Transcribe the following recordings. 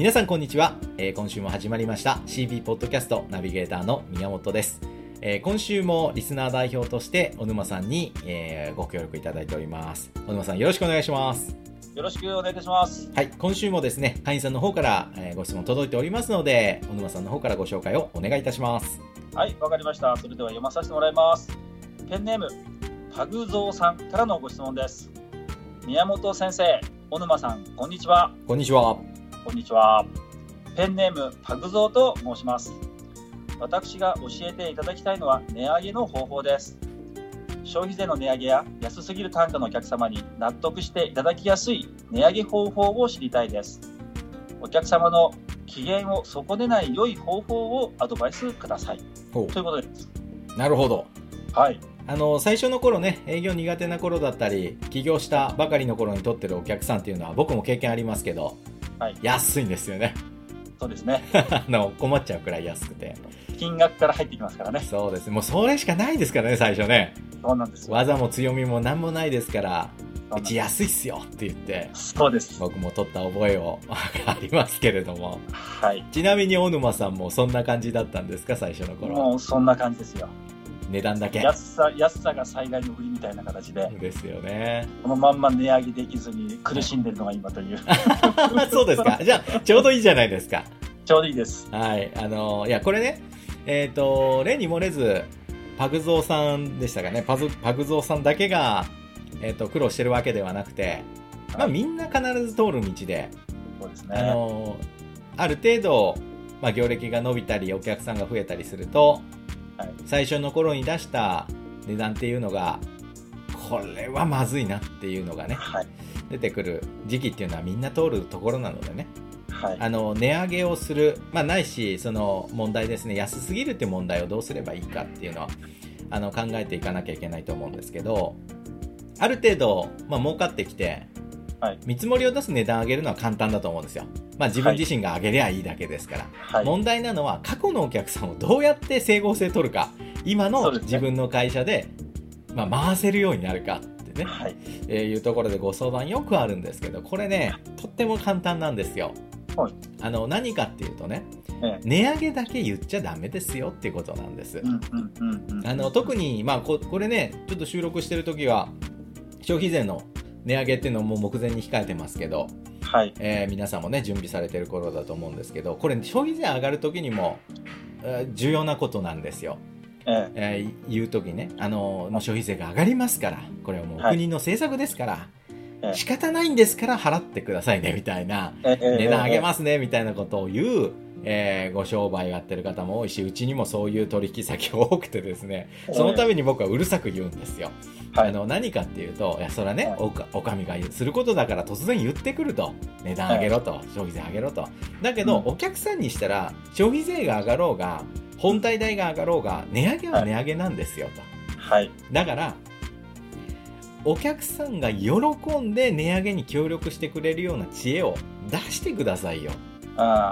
皆さんこんにちは、えー今週も始まりました CB ポッドキャストナビゲーターの宮本です、えー今週もリスナー代表として小沼さんに、えーご協力いただいております小沼さんよろしくお願いしますよろしくお願いいたします。はい今週もですね会員さんの方から、えーご質問届いておりますので小沼さんの方からご紹介をお願いいたしますはい、わかりました。それでは読まさせてもらいます。ペンネーム、パグゾウさんからのご質問です。宮本先生、小沼さん、こんにちは。こんにちはこんにちは。ペンネーム、パグゾウと申します。私が教えていただきたいのは値上げの方法です。消費税の値上げや安すぎる単価のお客様に納得していただきやすい値上げ方法を知りたいです。お客様の機嫌を損ねない良い方法をアドバイスください。ほということです。うなるほどはい。あの最初の頃ね営業苦手な頃だったり起業したばかりの頃に取ってるお客さんっていうのは僕も経験ありますけど、はい安いんですよねそうですね。あの困っちゃうくらい安くて金額から入ってきますからね。そうですもうそれしかないですからね最初ねそうなんですよ。技も強みも何もないですからうち安いっすよって言ってそうです。僕も取った覚えを ありますけれどもはい。ちなみに小沼さんもそんな感じだったんですか最初の頃もうそんな感じですよ。値段だけ。安さ、安さが最大の売りみたいな形で、ですよね。このまんま値上げできずに苦しんでるのが今という。そうですか。じゃあちょうどいいじゃないですか。ちょうどいいです。はい、あのいや、これね、えっ、と、例に漏れず、パグゾーさんでしたかね、パズパグゾーさんだけが、えっ、と、苦労してるわけではなくて、まあ、みんな必ず通る道で、あそうですね。のある程度、まあ、業歴が伸びたり、お客さんが増えたりすると、はい最初の頃に出した値段っていうのが、これはまずいなっていうのがね、はい。出てくる時期っていうのはみんな通るところなのでね、はい。あの値上げをする、まあ、ないしその問題ですね安すぎるって問題をどうすればいいかっていうのはあの考えていかなきゃいけないと思うんですけどある程度、まあ儲かってきて、はい見積もりを出す値段上げるのは簡単だと思うんですよ、まあ、自分自身が上げりゃいいだけですから、はい。問題なのは過去のお客さんをどうやって整合性取るか。今の自分の会社で、まあ、回せるようになるかってね、はい。えーいうところでご相談よくあるんですけどこれねとっても簡単なんですよ、はい。あの何かっていうとねええ。値上げだけ言っちゃダメですよっていうことなんです、特に、まあ、ここれねちょっと収録してる時は消費税の値上げっていうのも目前に控えてますけど、はい。えー皆さんもね準備されてる頃だと思うんですけどこれ消費税上がる時にも、えー重要なことなんですよええ。えー言う時ね、あのもう消費税が上がりますから、これはもうはい国の政策ですから、ええ仕方ないんですから払ってくださいねみたいな、ええ。値段上げますすねみたいなことを言う、えーご商売をやってる方も多いし、うちにもそういう取引先が多くてですね、そのために僕はうるさく言うんですよ。はい。あの何かっていうと、いやそれはね、はいおかお上がすることだから突然言ってくると、値段上げろと、消費税上げろと。だけど、うんお客さんにしたら、消費税が上がろうが、本体代が上がろうが、値上げは値上げなんですよと。はい。だから、お客さんが喜んで値上げに協力してくれるような知恵を出してくださいよ。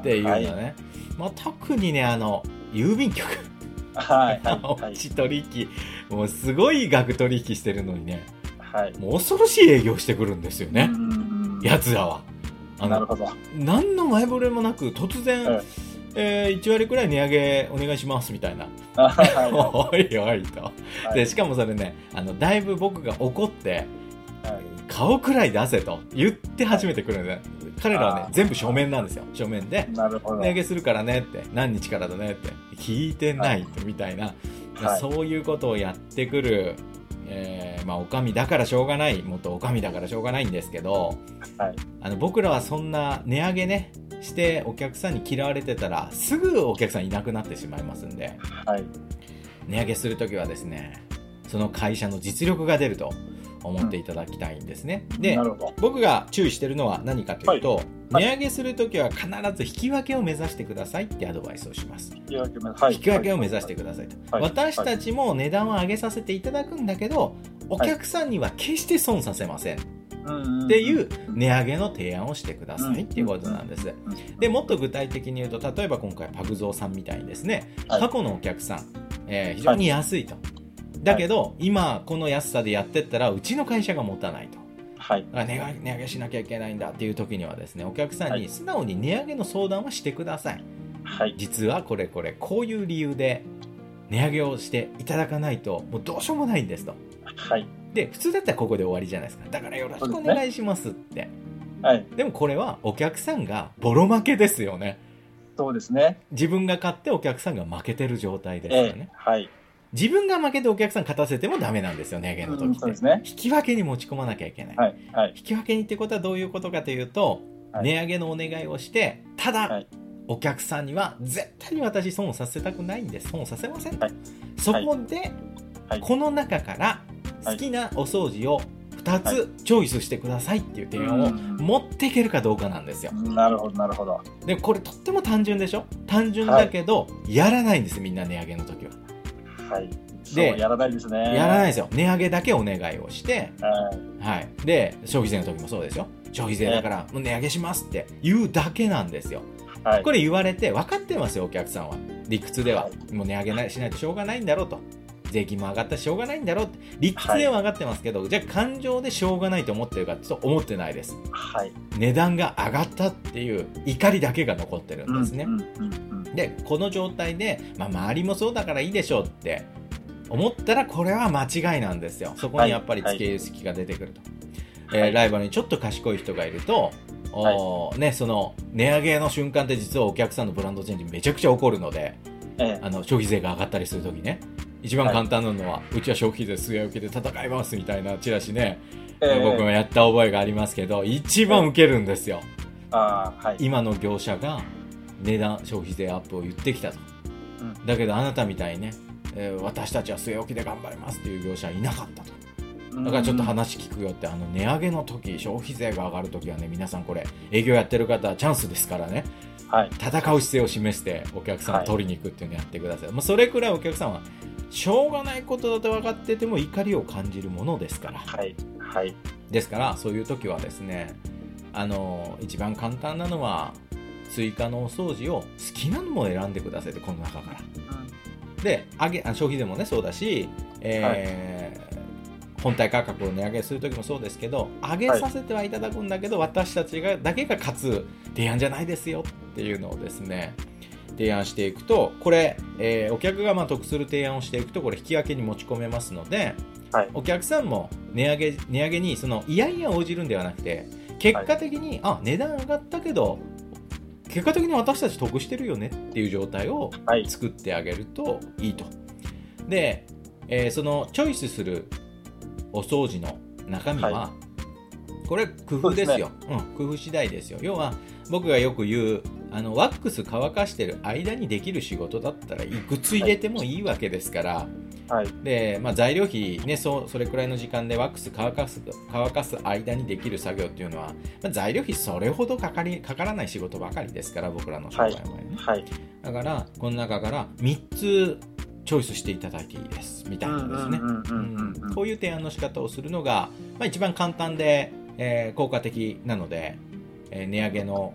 っていうのははい。ね、まあ、特にね、あの、郵便局、はい。はい。取引、もうすごい額取引してるのにね、はい。もう恐ろしい営業してくるんですよねう、んうんうんやつらは。あの、なるほど。何の前触れもなく、突然、ええー1割くらい値上げお願いしますみたいな。あはいは おいおいと。い。で、しかもそれね、あの、だいぶ僕が怒って、はい顔くらい出せと言って初めて来るんで、彼らはね全部書面なんですよ。書面で。値上げするからねって、何日からだねって、聞いてないみたいな、はいそういうことをやってくる、えーまあ、お上だからしょうがない、もっとお上だからしょうがないんですけど、はいあの僕らはそんな値上げね、してお客さんに嫌われてたら、すぐお客さんいなくなってしまいますんで、はい。値上げするときはですね、その会社の実力が出ると思っていただきたいんですね。で。僕が注意してるのは何かというと、はい値上げするときは必ず引き分けを目指してくださいってアドバイスをします。引き分けめはい。引き分けを目指してくださいと。はい私たちも値段を上げさせていただくんだけど、お客さんには決して損させませんっうんていう値上げの提案をしてくださいっていうことなんです。で、もっと具体的に言うと、例えば今回パグゾーさんみたいにですね、はい過去のお客さん、えー非常に安いと。だけど、今この安さでやってったらうちの会社が持たないと。はい。値上げ値上げしなきゃいけないんだっていう時にはですねお客さんはいに素直に値上げの相談はしてくださいはい。実はこれこれこういう理由で値上げをしていただかないともうどうしようもないんですとはい。で普通だったらここで終わりじゃないですかだからよろしくお願いしますってはい。でもこれはお客さんがボロ負けですよねそうですね。自分が買ってお客さんが負けてる状態ですえよねえ。はい。自分が負けてお客さん勝たせてもダメなんですよ値上げのうん時って。そうですね。引き分けに持ち込まなきゃいけない、はい。はい。引き分けにってことはどういうことかというと、はい。値上げのお願いをしてただ、はい。お客さんには絶対に私損をさせたくないんです。損をさせませんと、はい。そこで、はい。この中から好きなお掃除を2つチョイスしてくださいっていう提案をうん。持っていけるかどうかなんですよ。なるほど、なるほど。でこれとっても単純でしょ？単純だけど、やらないんですみんな値上げの時ははい。でやらないですね。やらないですよ。値上げだけお願いをして。はい。はい、で消費税の時もそうですよ。消費税だからもう値上げしますって言うだけなんですよ。はい。これ言われて分かってますよお客さんは。理屈では、はもう値上げなしないとしょうがないんだろうと税金も上がったししょうがないんだろうって。理屈では分かってますけど、じゃあ感情でしょうがないと思ってるかと思ってないですはい。値段が上がったっていう怒りだけが残ってるんですね、でこの状態で、まあ、周りもそうだからいいでしょうって思ったらこれは間違いなんですよ。そこにやっぱり付け入る隙が出てくると、えーライバルにちょっと賢い人がいると、おーね、その値上げの瞬間って実はお客さんのブランドチェンジめちゃくちゃ起こるのでええ。あの消費税が上がったりするときね一番簡単なのは、うちは消費税据え置きで戦いますみたいなチラシね、ええ。僕もやった覚えがありますけど一番受けるんですよ、ああ、はい。今の業者が値段消費税アップを言ってきたと、うん。だけどあなたみたいにね、えー私たちは据え置きで頑張りますっていう業者はいなかったと。だからちょっと話聞くよってあの値上げの時消費税が上がる時はね皆さんこれ営業やってる方はチャンスですからね。はい。戦う姿勢を示してお客さんを取りに行くっていうのをやってください、はい。まあ、それくらいお客さんはしょうがないことだと分かってても怒りを感じるものですからはい。はい。ですからそういう時はですねあの一番簡単なのは追加のお掃除を好きなのも選んでくださいってこの中からで上げあ消費税もねそうだし、えー本体価格を値上げする時もそうですけど上げさせてはいただくんだけど、私たちがだけが勝つ提案じゃないですよっていうのをですね提案していくとこれ、えーお客がまあ得する提案をしていくとこれ引き分けに持ち込めますのではい。お客さんも値上げ値上げにそのいやいや応じるんではなくて結果的に、あ値段上がったけど結果的に私たち得してるよねっていう状態をはい。作ってあげるといいと。で、えーそのチョイスするお掃除の中身は、はこれ工夫ですようん、工夫次第ですよ要は僕がよく言うあのワックス乾かしてる間にできる仕事だったらいくつ入れてもいいわけですから、はい。で、まあ、材料費、ね、そうそれくらいの時間でワックス乾かす乾かす間にできる作業っていうのは、まあ、材料費それほどかかりかからない仕事ばかりですから僕らの商売の場合ね、はい。だからこの中から3つチョイスしていただいていいです。みたいなですね。こういう提案の仕方をするのが、まあ、一番簡単で、えー効果的なので、えー値上げのお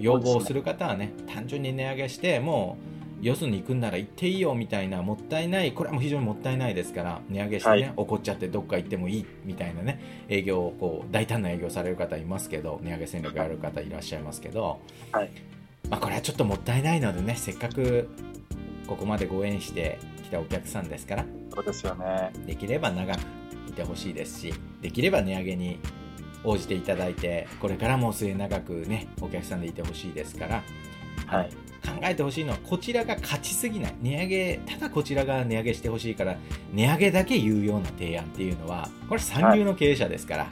要望をする方はね単純に値上げしてもうよそに行くんなら行っていいよみたいなもったいないこれはもう非常にもったいないですから値上げしてね、はい怒っちゃってどっか行ってもいいみたいなね営業をこう大胆な営業される方いますけど値上げ戦略やる方いらっしゃいますけど、はいまあ、これはちょっともったいないのでねせっかくここまでご縁してきたお客さんですからそうですよね。できれば長くいてほしいですしできれば値上げに応じていただいてこれからも末永くねお客さんでいてほしいですから、はい。考えてほしいのはこちらが勝ちすぎない値上げただこちらが値上げしてほしいから値上げだけ言うような提案っていうのはこれ三流の経営者ですから、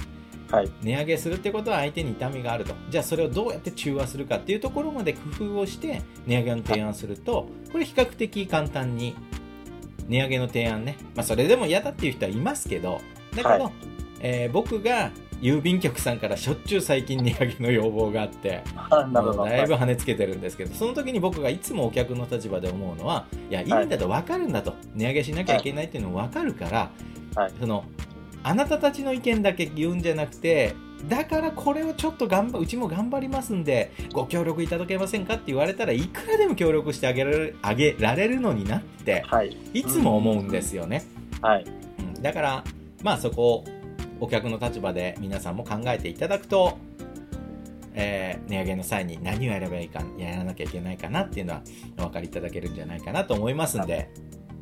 はい。値上げするってことは相手に痛みがあるとじゃあそれをどうやって中和するかっていうところまで工夫をして値上げの提案するとこれ比較的簡単に値上げの提案ね、まあ、それでも嫌だっていう人はいますけどだけど、はえー僕が郵便局さんからしょっちゅう最近値上げの要望があって だいぶ跳ねつけてるんですけどその時に僕がいつもお客の立場で思うのはいやいいんだと分かるんだと値上げしなきゃいけないっていうの分かるから、はい。そのあなたたちの意見だけ言うんじゃなくてだからこれをちょっと頑張うちも頑張りますんでご協力いただけませんかって言われたらいくらでも協力してあげられるあげられるのになってはい。いつも思うんですよね、はい。うん。だからまあそこをお客の立場で皆さんも考えていただくと、えー値上げの際に何をやればいいか、やらなきゃいけないかなっていうのはお分かりいただけるんじゃないかなと思いますんで、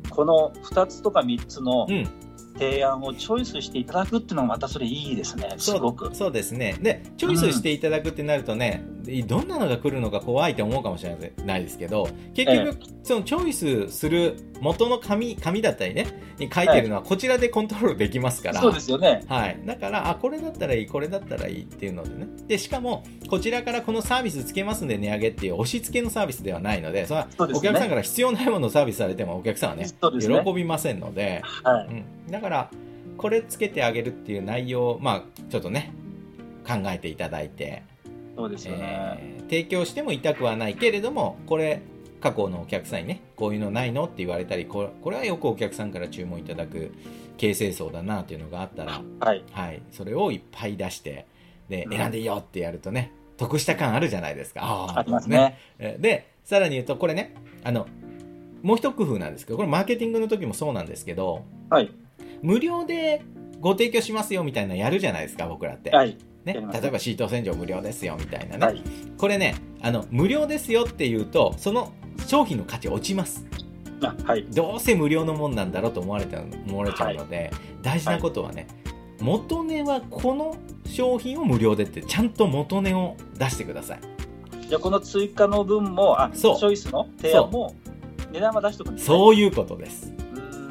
この2つとか3つのうん、提案をチョイスしていただくっていうのがまたそれいいですね。すごく。そうですね。で、チョイスしていただくってなるとね、どんなのが来るのか怖いって思うかもしれないですけど、結局、そのチョイスする元の紙、紙だったりね、に書いてるのはこちらでコントロールできますから。そうですよね。はい。だから、あ、これだったらいい、これだったらいいっていうのでね。で、しかも、こちらからこのサービスつけますんで値上げっていう押し付けのサービスではないので、それはお客さんから必要ないものをサービスされてもお客さんはね、ね。喜びませんので、はい。うん、だからこれつけてあげるっていう内容をまあちょっとね考えていただいて、そうですよね。えー提供しても痛くはないけれどもこれ過去のお客さんにねこういうのないのって言われたりこれこれはよくお客さんから注文いただく形成層だなっていうのがあったら、はい。はい、それをいっぱい出してでうん選んでいいよってやるとね得した感あるじゃないですか。あーありますね。えーで、さらに言うと、これね、あの、もう一工夫なんですけど、これマーケティングの時もそうなんですけど、はい。無料でご提供しますよみたいなのやるじゃないですか、僕らって。はい。ね、例えばシート洗浄無料ですよみたいなね。はい。これね、あの、無料ですよって言うと、その商品の価値落ちます。あはい。どうせ無料のもんなんだろうと思われちゃう思われちゃうので、大事なことはね、元値はこの商品を無料でって、ちゃんと元値を出してください。じゃあこの追加の分も、あ、チそうョイスの提案も値段は出しとくんですね。そういうことです。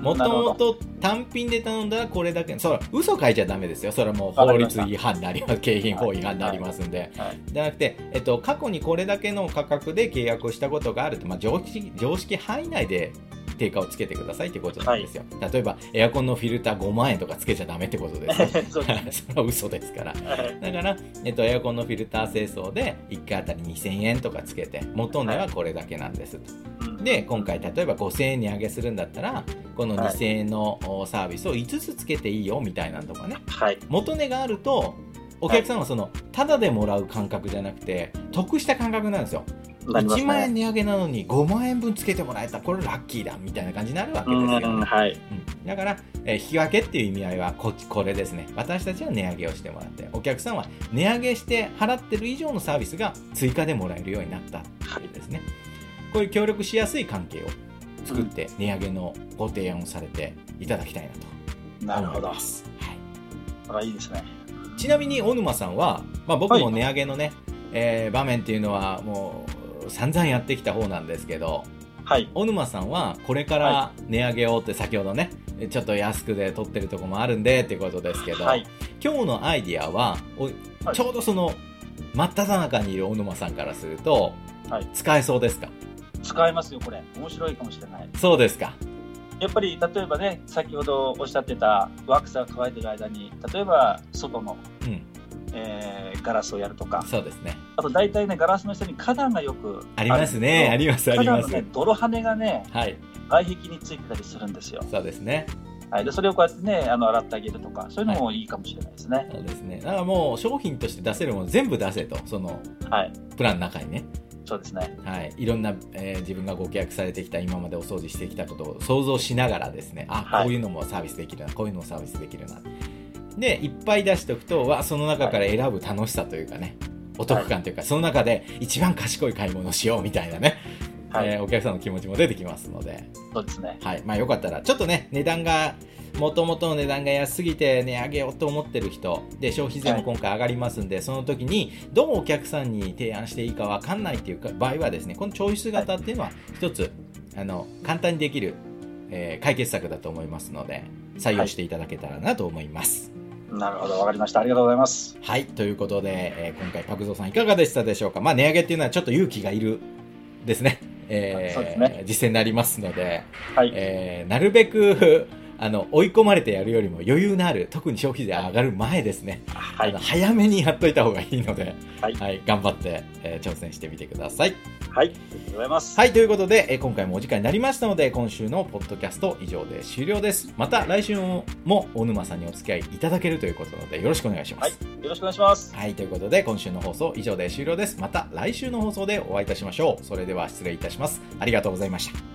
もともと単品で頼んだらこれだけ、そら、嘘書いちゃダメですよ。それはもう法律違反になります。景品法違反になりますんで。はい。じゃなくて、えっと、過去にこれだけの価格で契約をしたことがあると、まあ、常識、常識範囲内で定価をつけてくださいってことなんですよ。例えば、エアコンのフィルター5万円とかつけちゃダメってことですよ。それは嘘ですから。はいだから、えっと、エアコンのフィルター清掃で1回あたり2000円とかつけて、元値はこれだけなんですと。うんで、今回例えば5000円値上げするんだったら、この2000円のおサービスを5つつけていいよみたいなのとかね。はい。元値があると、お客さんはその、ただでもらう感覚じゃなくて、得した感覚なんですよ。なります1万円ね。値上げなのに5万円分つけてもらえたこれラッキーだみたいな感じになるわけうですよ。ん、はい。うんだから、えー引き分けっていう意味合いはこっちこれですね。私たちは値上げをしてもらって、お客さんは値上げして払ってる以上のサービスが追加でもらえるようになったっていうですね。こういう協力しやすい関係を作って、値上げのご提案をされていただきたいなとなるほど。思います。はいあいいですね。ちなみに小沼さんは、まあ、僕も値上げのね、えー場面っていうのはもう散々やってきた方なんですけどはい。小沼さんはこれから値上げをって先ほどねちょっと安くで取ってるとこもあるんでっていうことですけど、はい。今日のアイディアはちょうどその真っ只中にいる小沼さんからすると、はい使えそうですか？使えますよ、これ。面白いかもしれない。そうですか？やっぱり、例えばね、先ほどおっしゃってたワックスが乾いてる間に、例えば、外の、うんえーガラスをやるとか、そうですね。あと大体ね、ガラスの下に花壇がよくありますね。ありますあります。花壇のね、泥跳ねがね、はい。外壁についてたりするんですよ。そうですね。はい、でそれをこうやってね、あの洗ってあげるとか、そういうのもいいかもしれないですね。そうですね。だからもう商品として出せるもの全部出せとそのはい、プランの中にね。そうですね。はい、いろんな、えー自分がご契約されてきた今までお掃除してきたことを想像しながらですね。あ、はい。こういうのもサービスできるなこういうのもサービスできるなでいっぱい出しておくとわその中から選ぶ楽しさというかねお得感というか、その中で一番賢い買い物をしようみたいなね、はい、えーお客さんの気持ちも出てきますので、そうですね。はい。まあ、よかったらちょっとね値段がもともとの値段が安すぎて値上げようと思ってる人で消費税も今回上がりますんで、その時にどうお客さんに提案していいかわかんないっていうか場合はですねこのチョイス型っていうのは一つあの簡単にできる、えー解決策だと思いますので採用していただけたらなと思います。なるほど、わかりました。ありがとうございます。はい、ということで、えー今回パクゾウさんいかがでしたでしょうか？まあ値上げっていうのはちょっと勇気がいるですね。えーね実践になりますので、はい、えーなるべくあの追い込まれてやるよりも余裕のある特に消費税上がる前ですね、はいあの、早めにやっといた方がいいので、はい頑張って、えー挑戦してみてください。はい、ありがとうございます。はいということで、えー今回もお時間になりましたので今週のポッドキャスト以上で終了ですまた来週も大沼さんにお付き合いいただけるということなのでよろしくお願いします。よろしくお願いします。はい、ということで今週の放送以上で終了です。また来週の放送でお会いいたしましょう。それでは失礼いたします。ありがとうございました。